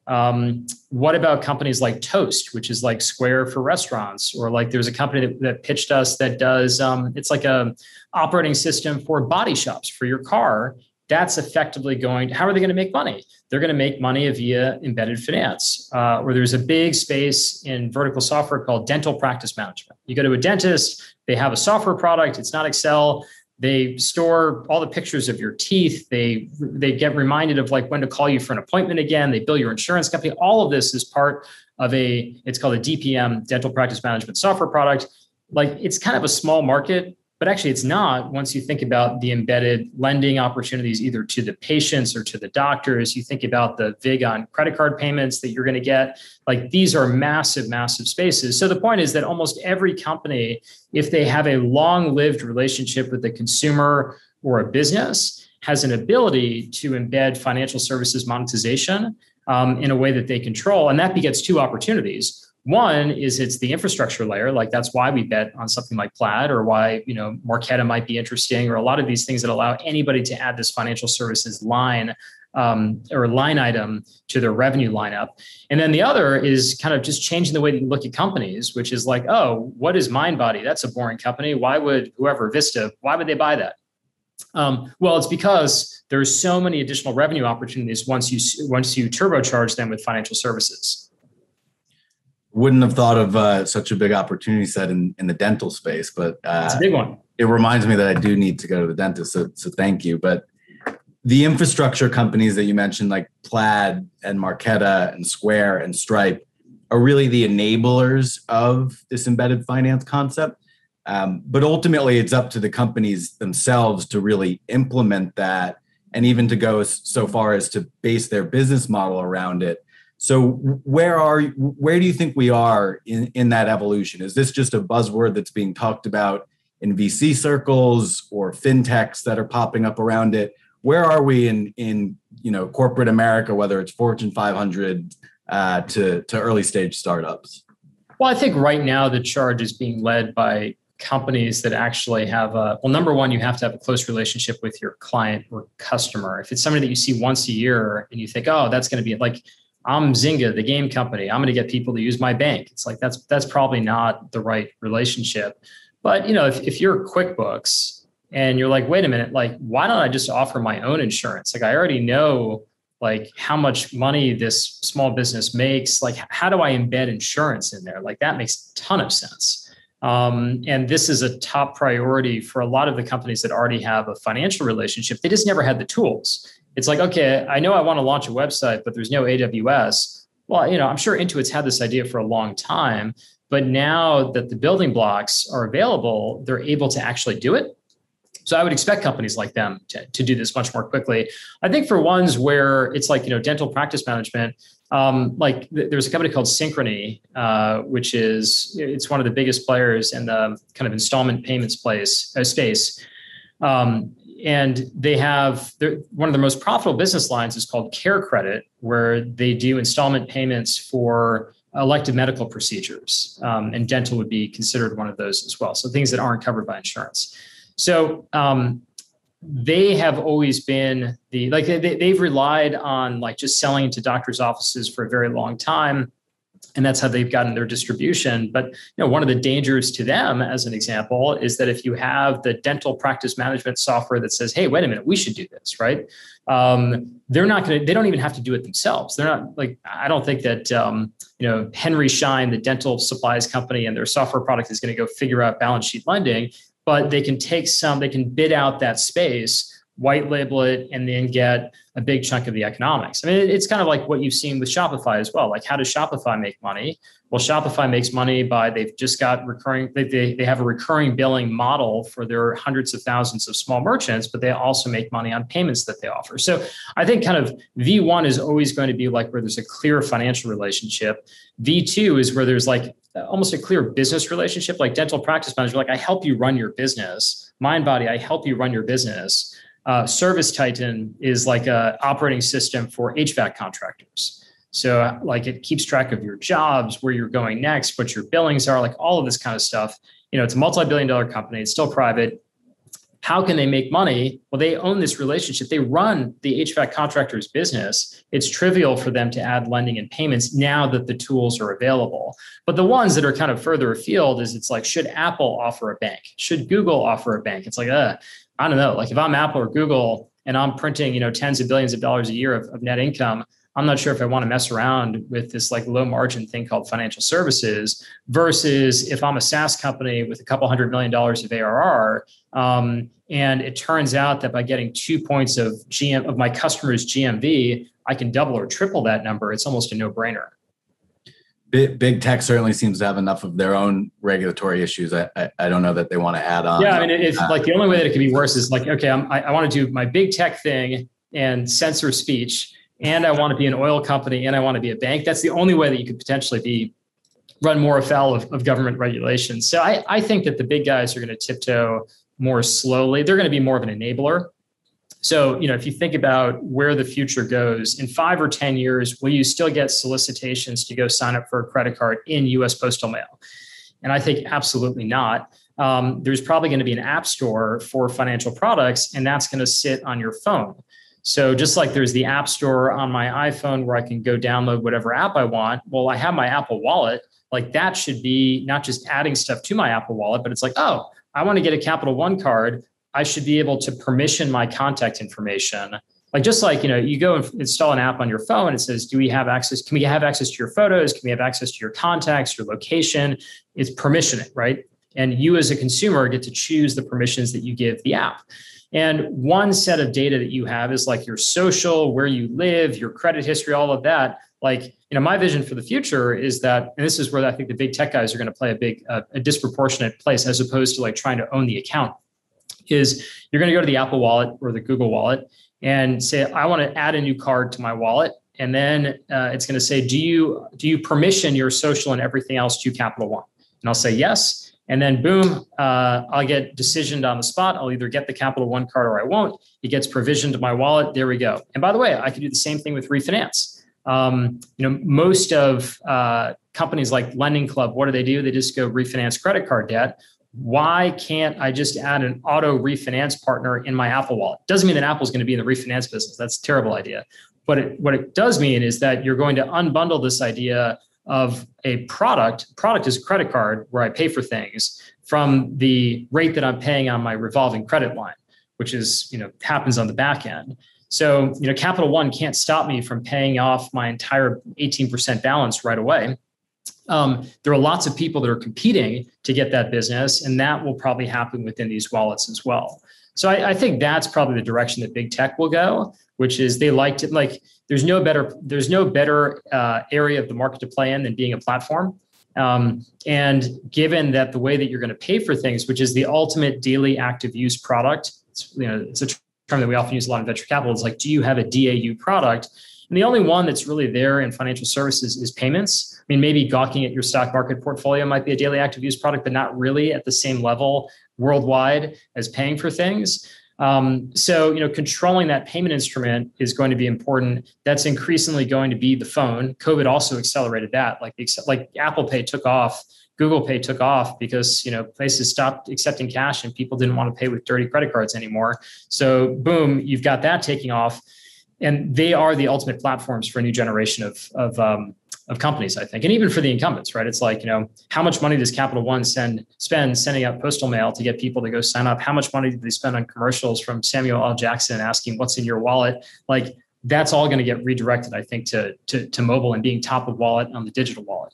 Um, what about companies like Toast, which is like Square for restaurants, or like there's a company that, that pitched us that does um, it's like a operating system for body shops for your car. That's effectively going. How are they going to make money? They're going to make money via embedded finance, uh, there's a big space in vertical software called dental practice management. You go to a dentist, they have a software product. It's not Excel they store all the pictures of your teeth. They they get reminded of like when to call you for an appointment again. They bill your insurance company. All of this is part of a it's called a dpm dental practice management software product. Like it's kind of a small market but actually, it's not once you think about the embedded lending opportunities, either to the patients or to the doctors. You think about the VIG on credit card payments that you're going to get. Like these are massive, massive spaces. So the point is that almost every company, if they have a long lived relationship with the consumer or a business, has an ability to embed financial services monetization um, in a way that they control. And that begets two opportunities. One is it's the infrastructure layer, like that's why we bet on something like Plaid, or why you know Marqeta might be interesting, or a lot of these things that allow anybody to add this financial services line um, or line item to their revenue lineup. And then the other is kind of just changing the way that you look at companies, which is like, oh, what is MindBody? That's a boring company. Why would whoever Vista? Why would they buy that? Um, well, it's because there's so many additional revenue opportunities once you once you turbocharge them with financial services wouldn't have thought of uh, such a big opportunity set in, in the dental space, but uh, it's a big one. It reminds me that I do need to go to the dentist, so, so thank you. But the infrastructure companies that you mentioned, like Plaid and Marqeta and Square and Stripe, are really the enablers of this embedded finance concept. Um, but ultimately, it's up to the companies themselves to really implement that and even to go so far as to base their business model around it so where are where do you think we are in, in that evolution? Is this just a buzzword that's being talked about in VC circles or fintechs that are popping up around it? Where are we in in you know corporate America, whether it's Fortune 500 uh, to to early stage startups? Well, I think right now the charge is being led by companies that actually have a well number one you have to have a close relationship with your client or customer if it's somebody that you see once a year and you think oh that's going to be like I'm Zynga, the game company. I'm going to get people to use my bank. It's like that's that's probably not the right relationship. But you know, if, if you're QuickBooks and you're like, wait a minute, like why don't I just offer my own insurance? Like I already know like how much money this small business makes. Like how do I embed insurance in there? Like that makes a ton of sense. Um, and this is a top priority for a lot of the companies that already have a financial relationship. They just never had the tools it's like, okay, I know I want to launch a website, but there's no AWS. Well, you know, I'm sure Intuit's had this idea for a long time, but now that the building blocks are available, they're able to actually do it. So I would expect companies like them to, to do this much more quickly. I think for ones where it's like, you know, dental practice management, um, like th- there's a company called Synchrony, uh, which is, it's one of the biggest players in the kind of installment payments place uh, space. Um, and they have one of their most profitable business lines is called care credit where they do installment payments for elective medical procedures. Um, and dental would be considered one of those as well. So things that aren't covered by insurance. So um, they have always been the like they, they've relied on like just selling to doctors offices for a very long time and that's how they've gotten their distribution. But you know one of the dangers to them as an example is that if you have the dental practice management software that says hey wait a minute we should do this right? Um, they're not going to they don't even have to do it themselves. They're not like i don't think that um, you know henry schein the dental supplies company and their software product is going to go figure out balance sheet lending but they can take some they can bid out that space white label it, and then get a big chunk of the economics. I mean, it's kind of like what you've seen with Shopify as well. Like, how does Shopify make money? Well, Shopify makes money by they've just got recurring, they, they, have a recurring billing model for their hundreds of thousands of small merchants, but they also make money on payments that they offer. So I think kind of V1 is always going to be like where there's a clear financial relationship. V2 is where there's like almost a clear business relationship, like dental practice manager, like I help you run your business. MindBody, I help you run your business uh, Service Titan is like a operating system for HVAC contractors. So like it keeps track of your jobs, where you're going next, what your billings are, like all of this kind of stuff. You know, it's a multi-billion dollar company. It's still private. How can they make money? Well, they own this relationship. They run the HVAC contractor's business. It's trivial for them to add lending and payments now that the tools are available. But the ones that are kind of further afield is it's like, should Apple offer a bank? Should Google offer a bank? It's like, uh, I don't know, like if I'm Apple or Google and I'm printing, you know, tens of billions of dollars a year of, of net income, I'm not sure if I want to mess around with this like low margin thing called financial services versus if I'm a SaaS company with a couple hundred million dollars of ARR. Um, and it turns out that by getting two points of GM of my customers' GMV, I can double or triple that number. It's almost a no brainer big, big tech certainly seems to have enough of their own regulatory issues. I, I, I don't know that they want to add on. Yeah, I mean, if uh, like the only way that it could be worse is like, okay, I'm, I, I want to do my big tech thing and censor speech, and I want to be an oil company, and I want to be a bank. That's the only way that you could potentially be run more afoul of, of government regulations. So I, I think that the big guys are going to tiptoe more slowly. They're going to be more of an enabler So, you know, if you think about where the future goes in five or 10 years, will you still get solicitations to go sign up for a credit card in US postal mail? And I think absolutely not. Um, there's probably going to be an app store for financial products, and that's going to sit on your phone. So just like there's the app store on my iPhone where I can go download whatever app I want, well, I have my Apple Wallet. Like that should be not just adding stuff to my Apple Wallet, but it's like, oh, I want to get a Capital One card. I should be able to permission my contact information. Like just like you know, you go and install an app on your phone. It says, "Do we have access? Can we have access to your photos? Can we have access to your contacts, your location?" It's permissioning, right? And you as a consumer get to choose the permissions that you give the app. And one set of data that you have is like your social, where you live, your credit history, all of that. Like, you know, my vision for the future is that, and this is where I think the big tech guys are going to play a big, uh, a disproportionate place as opposed to like trying to own the account. Is you're going to go to the Apple Wallet or the Google Wallet and say, I want to add a new card to my wallet, and then uh, it's going to say, do you do you permission your social and everything else to Capital One? And I'll say yes. And then boom, uh, I'll get decisioned on the spot. I'll either get the Capital One card or I won't. It gets provisioned to my wallet. There we go. And by the way, I can do the same thing with refinance. Um, you know, most of uh, companies like Lending Club, what do they do? They just go refinance credit card debt. Why can't I just add an auto refinance partner in my Apple wallet? Doesn't mean that Apple's going to be in the refinance business. That's a terrible idea. But it, what it does mean is that you're going to unbundle this idea of a product. Product is a credit card where I pay for things from the rate that I'm paying on my revolving credit line, which is, you know, happens on the back end. So, you know, Capital One can't stop me from paying off my entire 18% balance right away. Um, there are lots of people that are competing to get that business, and that will probably happen within these wallets as well. So I, I think that's probably the direction that big tech will go, which is they like to like there's no better there's no better uh, area of the market to play in than being a platform. Um, and given that the way that you're going to pay for things, which is the ultimate daily active use product, it's, you know, it's a term that we often use a lot in venture capital. Is like, do you have a DAU product? And the only one that's really there in financial services is payments. I mean, maybe gawking at your stock market portfolio might be a daily active use product, but not really at the same level worldwide as paying for things. Um, so, you know, controlling that payment instrument is going to be important. That's increasingly going to be the phone. COVID also accelerated that. Like, like Apple Pay took off, Google Pay took off because you know places stopped accepting cash and people didn't want to pay with dirty credit cards anymore. So, boom, you've got that taking off, and they are the ultimate platforms for a new generation of of um, of companies, I think, and even for the incumbents, right? It's like, you know, how much money does Capital One send spend sending out postal mail to get people to go sign up? How much money do they spend on commercials from Samuel L. Jackson asking what's in your wallet? Like that's all going to get redirected, I think, to, to to mobile and being top of wallet on the digital wallet.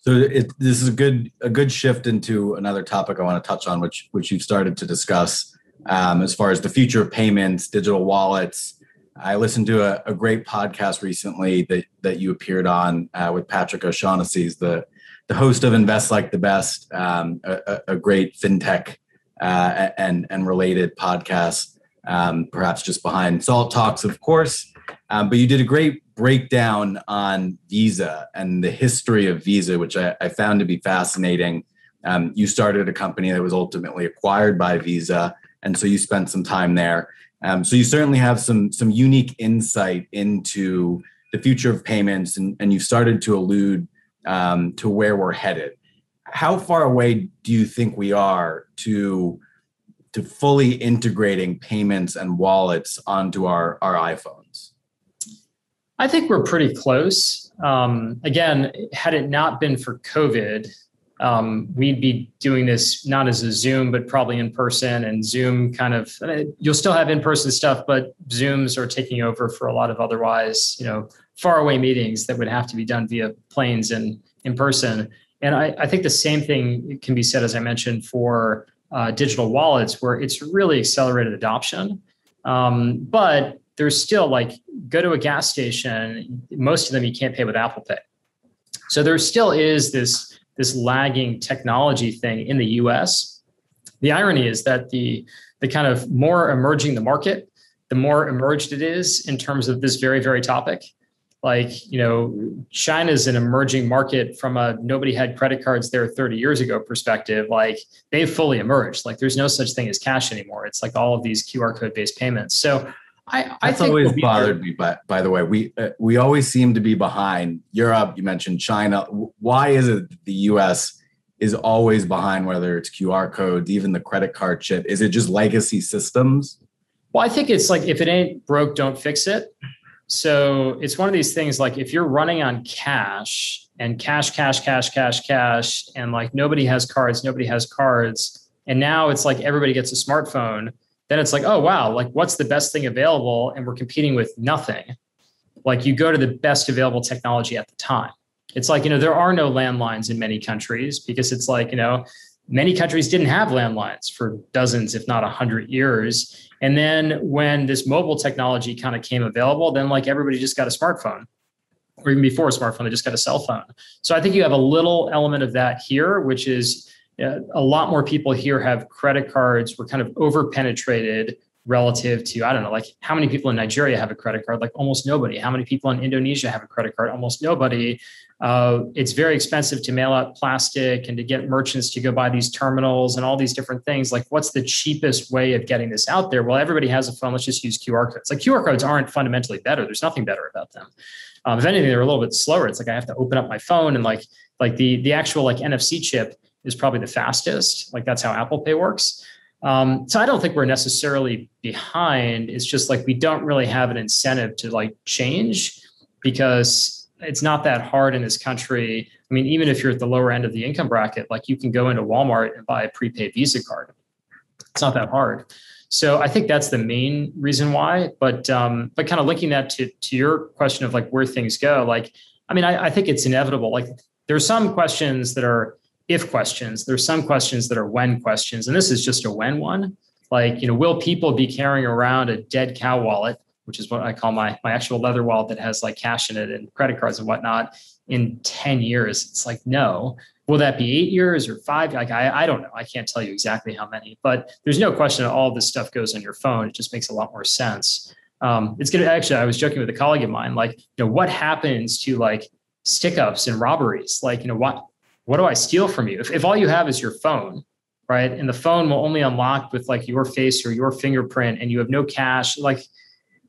So it, this is a good a good shift into another topic I want to touch on, which which you've started to discuss um, as far as the future of payments, digital wallets I listened to a, a, great podcast recently that that you appeared on uh, with Patrick O'Shaughnessy, the the host of Invest Like the Best, um, a, a, great fintech uh, and and related podcast, um, perhaps just behind Salt Talks, of course. Um, but you did a great breakdown on Visa and the history of Visa, which I, I found to be fascinating. Um, you started a company that was ultimately acquired by Visa, and so you spent some time there. Um, so you certainly have some some unique insight into the future of payments, and, and you've started to allude um, to where we're headed. How far away do you think we are to to fully integrating payments and wallets onto our our iPhones? I think we're pretty close. Um, again, had it not been for COVID, um, we'd be doing this not as a Zoom, but probably in person. And Zoom kind of, you'll still have in person stuff, but Zooms are taking over for a lot of otherwise, you know, far away meetings that would have to be done via planes and in person. And I, I think the same thing can be said, as I mentioned, for uh, digital wallets, where it's really accelerated adoption. Um, but there's still like go to a gas station, most of them you can't pay with Apple Pay. So there still is this this lagging technology thing in the US. The irony is that the, the kind of more emerging the market, the more emerged it is in terms of this very, very topic. like you know china's an emerging market from a nobody had credit cards there 30 years ago perspective like they've fully emerged like there's no such thing as cash anymore it's like all of these qr code based payments so I, I That's think always we'll bothered me. But by the way, we uh, we always seem to be behind Europe. You mentioned China. Why is it the U.S. is always behind? Whether it's QR codes, even the credit card chip, is it just legacy systems? Well, I think it's like if it ain't broke, don't fix it. So it's one of these things like if you're running on cash and cash, cash, cash, cash, cash, and like nobody has cards, nobody has cards, and now it's like everybody gets a smartphone then it's like, oh, wow, like what's the best thing available? And we're competing with nothing. Like you go to the best available technology at the time. It's like, you know, there are no landlines in many countries because it's like, you know, many countries didn't have landlines for dozens, if not a hundred years. And then when this mobile technology kind of came available, then like everybody just got a smartphone or even before a smartphone, they just got a cell phone. So I think you have a little element of that here, which is a lot more people here have credit cards. We're kind of over penetrated relative to I don't know, like how many people in Nigeria have a credit card? Like almost nobody. How many people in Indonesia have a credit card? Almost nobody. Uh, it's very expensive to mail out plastic and to get merchants to go buy these terminals and all these different things. Like, what's the cheapest way of getting this out there? Well, everybody has a phone. Let's just use QR codes. Like QR codes aren't fundamentally better. There's nothing better about them. Um, if anything, they're a little bit slower. It's like I have to open up my phone and like like the the actual like NFC chip is probably the fastest. Like that's how Apple Pay works. Um, so I don't think we're necessarily behind. It's just like we don't really have an incentive to like change because it's not that hard in this country. I mean, even if you're at the lower end of the income bracket, like you can go into Walmart and buy a prepaid Visa card. It's not that hard. So I think that's the main reason why. But um, but kind of linking that to to your question of like where things go, like I mean, I, I think it's inevitable. Like there are some questions that are if questions. There's some questions that are when questions, and this is just a when one. Like, you know, will people be carrying around a dead cow wallet, which is what I call my my actual leather wallet that has like cash in it and credit cards and whatnot, in 10 years? It's like, no. Will that be eight years or five? Like, I, I don't know. I can't tell you exactly how many, but there's no question that all this stuff goes on your phone. It just makes a lot more sense. Um, it's gonna actually, I was joking with a colleague of mine, like, you know, what happens to like stick ups and robberies? Like, you know, what what do I steal from you? If, if all you have is your phone, right? And the phone will only unlock with like your face or your fingerprint and you have no cash, like,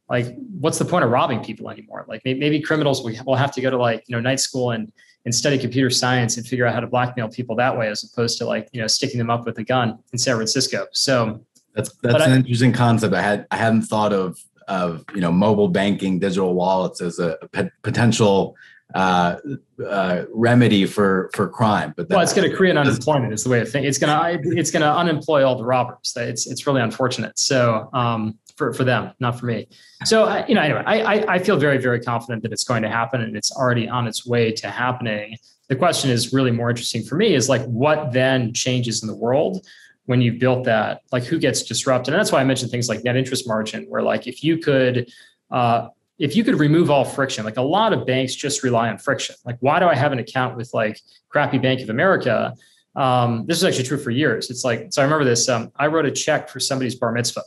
like what's the point of robbing people anymore? Like maybe, maybe criminals will have to go to like, you know, night school and, and study computer science and figure out how to blackmail people that way, as opposed to like, you know, sticking them up with a gun in San Francisco. So that's, that's an I, interesting concept. I had, I hadn't thought of, of, you know, mobile banking, digital wallets as a potential uh, uh, remedy for for crime. But well, it's going to create unemployment. Is the way of thinking. It's going to it's going to unemploy all the robbers. It's it's really unfortunate. So um, for for them, not for me. So you know, anyway, I I feel very very confident that it's going to happen, and it's already on its way to happening. The question is really more interesting for me is like what then changes in the world when you've built that like who gets disrupted and that's why i mentioned things like net interest margin where like if you could uh, if you could remove all friction, like a lot of banks just rely on friction. Like, why do I have an account with like crappy Bank of America? Um, this is actually true for years. It's like, so I remember this. Um, I wrote a check for somebody's bar mitzvah.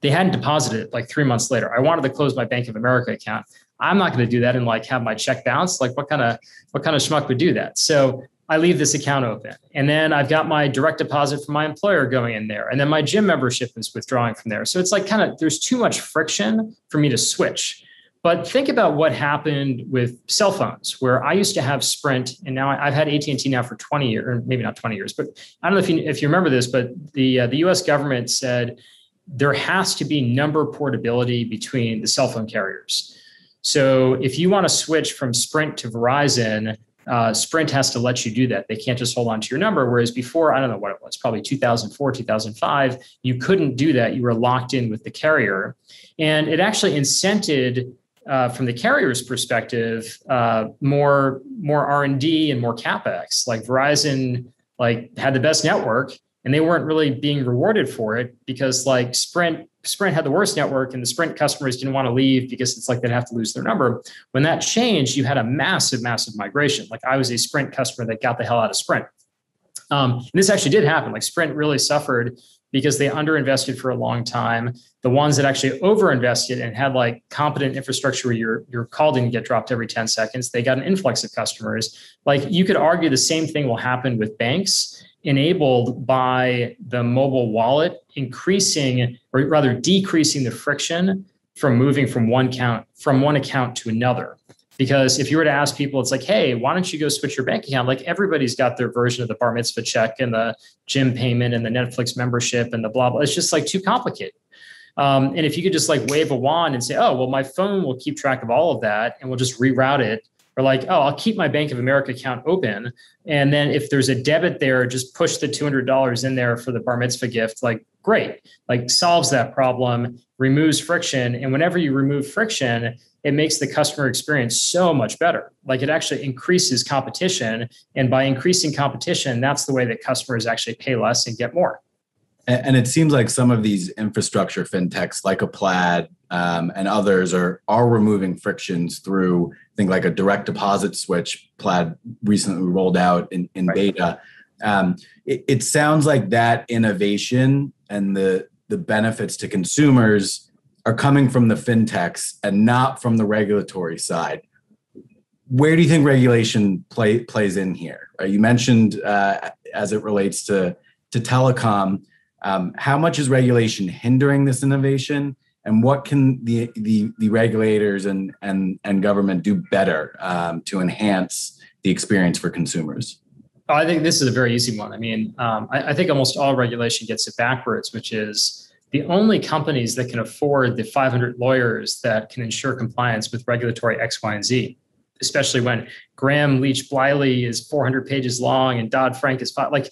They hadn't deposited it like three months later. I wanted to close my Bank of America account. I'm not going to do that and like have my check bounce. Like, what kind of what kind of schmuck would do that? So I leave this account open. And then I've got my direct deposit from my employer going in there. And then my gym membership is withdrawing from there. So it's like kind of there's too much friction for me to switch. But think about what happened with cell phones, where I used to have Sprint, and now I've had AT and T now for 20 years, or maybe not 20 years, but I don't know if you if you remember this, but the uh, the U.S. government said there has to be number portability between the cell phone carriers. So if you want to switch from Sprint to Verizon, uh, Sprint has to let you do that. They can't just hold on to your number. Whereas before, I don't know what it was, probably 2004, 2005, you couldn't do that. You were locked in with the carrier. And it actually incented, uh, from the carrier's perspective, uh, more more R and D and more capex. Like Verizon, like had the best network, and they weren't really being rewarded for it because like Sprint Sprint had the worst network and the Sprint customers didn't want to leave because it's like they'd have to lose their number. When that changed, you had a massive, massive migration. Like I was a Sprint customer that got the hell out of Sprint. Um, and this actually did happen. Like Sprint really suffered because they underinvested for a long time. The ones that actually overinvested and had like competent infrastructure where your, your call didn't get dropped every 10 seconds, they got an influx of customers. Like you could argue the same thing will happen with banks enabled by the mobile wallet increasing or rather decreasing the friction from moving from one account from one account to another. Because if you were to ask people it's like hey why don't you go switch your bank account? Like everybody's got their version of the bar mitzvah check and the gym payment and the netflix membership and the blah blah. It's just like too complicated. Um, and if you could just like wave a wand and say oh well my phone will keep track of all of that and we'll just reroute it or like, oh, I'll keep my Bank of America account open. And then if there's a debit there, just push the $200 in there for the bar mitzvah gift. Like, great. Like, solves that problem, removes friction. And whenever you remove friction, it makes the customer experience so much better. Like, it actually increases competition. And by increasing competition, that's the way that customers actually pay less and get more. And it seems like some of these infrastructure fintechs, like a Plaid um, and others, are are removing frictions through think like a direct deposit switch Plaid recently rolled out in, in right. beta. Um, it, it sounds like that innovation and the the benefits to consumers are coming from the fintechs and not from the regulatory side. Where do you think regulation play, plays in here? You mentioned uh, as it relates to to telecom. Um, how much is regulation hindering this innovation? And what can the the, the regulators and and and government do better um, to enhance the experience for consumers? I think this is a very easy one. I mean, um, I, I think almost all regulation gets it backwards, which is the only companies that can afford the 500 lawyers that can ensure compliance with regulatory X, Y, and Z, especially when Gramm Leach Bliley is 400 pages long and Dodd Frank is five. Like,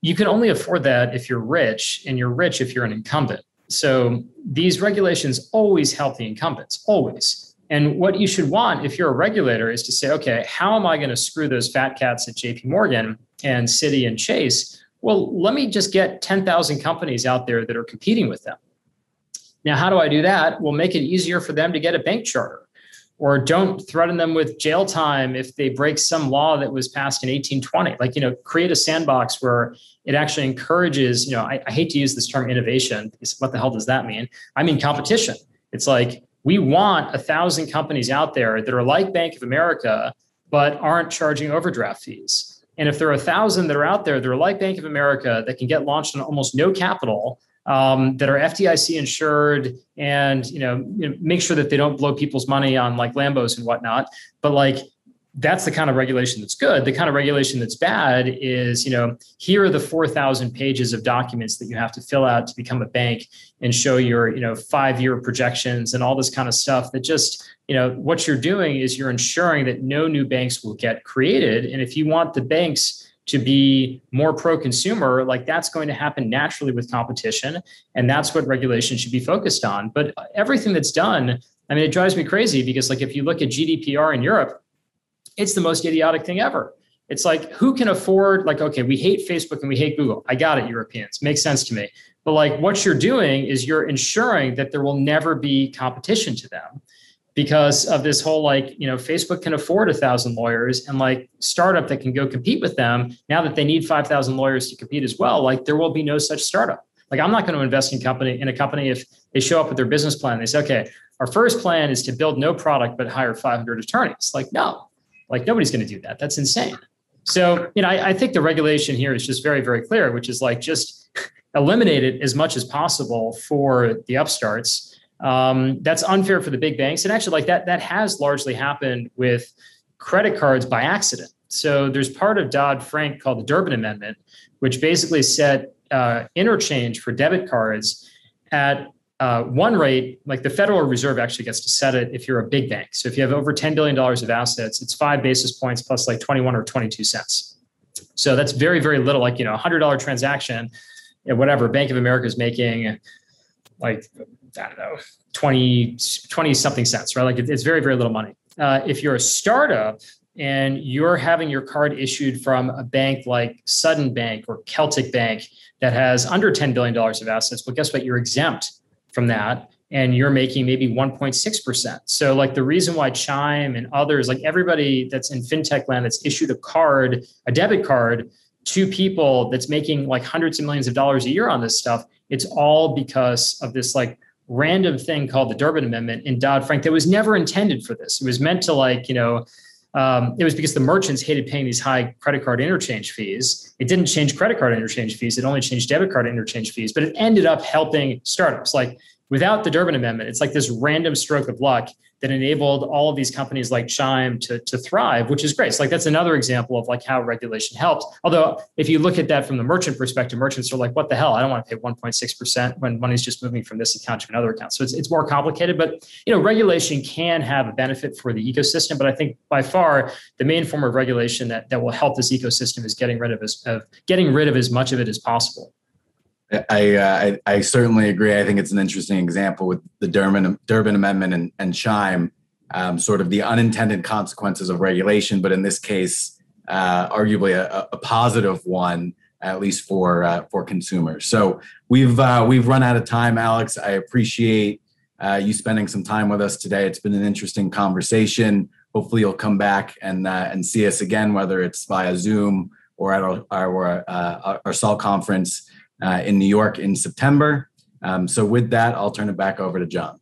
you can only afford that if you're rich, and you're rich if you're an incumbent. So these regulations always help the incumbents, always. And what you should want if you're a regulator is to say, okay, how am I going to screw those fat cats at JP Morgan and Citi and Chase? Well, let me just get 10,000 companies out there that are competing with them. Now, how do I do that? Well, make it easier for them to get a bank charter or don't threaten them with jail time if they break some law that was passed in 1820 like you know create a sandbox where it actually encourages you know i, I hate to use this term innovation because what the hell does that mean? I mean competition. It's like we want a thousand companies out there that are like bank of america but aren't charging overdraft fees. And if there are a thousand that are out there that are like bank of america that can get launched on almost no capital um, that are FDIC insured and you know, you know make sure that they don't blow people's money on like Lambos and whatnot. But like that's the kind of regulation that's good. The kind of regulation that's bad is, you know, here are the 4,000 pages of documents that you have to fill out to become a bank and show your, you know, five year projections and all this kind of stuff that just, you know, what you're doing is you're ensuring that no new banks will get created. And if you want the banks to be more pro consumer, like that's going to happen naturally with competition. And that's what regulation should be focused on. But everything that's done, I mean, it drives me crazy because, like, if you look at GDPR in Europe, it's the most idiotic thing ever. It's like, who can afford, like, okay, we hate Facebook and we hate Google. I got it, Europeans. Makes sense to me. But like, what you're doing is you're ensuring that there will never be competition to them because of this whole like you know facebook can afford a thousand lawyers and like startup that can go compete with them now that they need 5000 lawyers to compete as well like there will be no such startup. Like i'm not going to invest in company in a company if they show up with their business plan they say okay our first plan is to build no product but hire 500 attorneys. Like no. Like nobody's going to do that. That's insane. So you know I, I think the regulation here is just very very clear which is like just (laughs) eliminate it as much as possible for the upstarts um, that's unfair for the big banks. And actually, like that, that has largely happened with credit cards by accident. So there's part of Dodd Frank called the Durbin Amendment, which basically set uh, interchange for debit cards at uh, one rate, like the Federal Reserve actually gets to set it if you're a big bank. So if you have over $10 billion of assets, it's five basis points plus like 21 or 22 cents. So that's very, very little, like, you know, a $100 transaction, you know, whatever, Bank of America is making like I don't know, 20, 20 something cents, right? Like it's very, very little money. Uh, if you're a startup and you're having your card issued from a bank like Sutton Bank or Celtic Bank that has under $10 billion of assets, well, guess what? You're exempt from that and you're making maybe 1.6%. So, like the reason why Chime and others, like everybody that's in fintech land that's issued a card, a debit card, to people that's making like hundreds of millions of dollars a year on this stuff. It's all because of this like random thing called the Durbin Amendment in Dodd Frank that was never intended for this. It was meant to like, you know, um, it was because the merchants hated paying these high credit card interchange fees. It didn't change credit card interchange fees. It only changed debit card interchange fees, but it ended up helping startups. Like without the Durbin Amendment, it's like this random stroke of luck that enabled all of these companies like Chime to, to thrive, which is great. So like that's another example of like how regulation helps. Although if you look at that from the merchant perspective, merchants are like, what the hell? I don't want to pay 1.6% when money's just moving from this account to another account. So it's, it's more complicated, but you know, regulation can have a benefit for the ecosystem. But I think by far the main form of regulation that, that will help this ecosystem is getting rid of as of getting rid of as much of it as possible. I, uh, I, I certainly agree. I think it's an interesting example with the Durbin Durbin Amendment and, and Chime, um, sort of the unintended consequences of regulation, but in this case, uh, arguably a, a, positive one, at least for uh, for consumers. So we've uh, we've run out of time, Alex. I appreciate uh, you spending some time with us today. It's been an interesting conversation. Hopefully, you'll come back and uh, and see us again, whether it's via Zoom or at our our, our SALT conference uh, in New York in September. Um, so, with that, I'll turn it back over to John.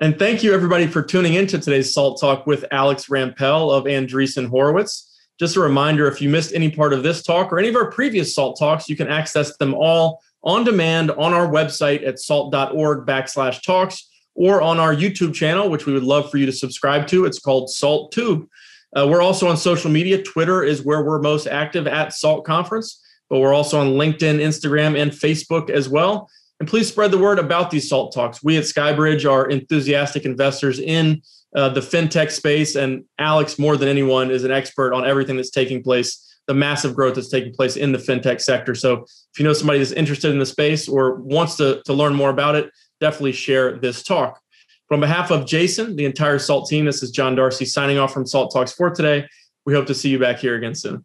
And thank you, everybody, for tuning into today's SALT Talk with Alex Rampell of Andreessen Horowitz. Just a reminder if you missed any part of this talk or any of our previous SALT Talks, you can access them all on demand on our website at salt.org backslash talks or on our YouTube channel, which we would love for you to subscribe to. It's called SALT Tube. Uh, we're also on social media. Twitter is where we're most active at SALT Conference but we're also on LinkedIn, Instagram, and Facebook as well. And please spread the word about these SALT talks. We at Skybridge are enthusiastic investors in uh, the fintech space, and Alex, more than anyone, is an expert on everything that's taking place, the massive growth that's taking place in the fintech sector. So if you know somebody that's interested in the space or wants to, to learn more about it, definitely share this talk. But on behalf of Jason, the entire SALT team, this is John Darcy signing off from SALT Talks for today. We hope to see you back here again soon.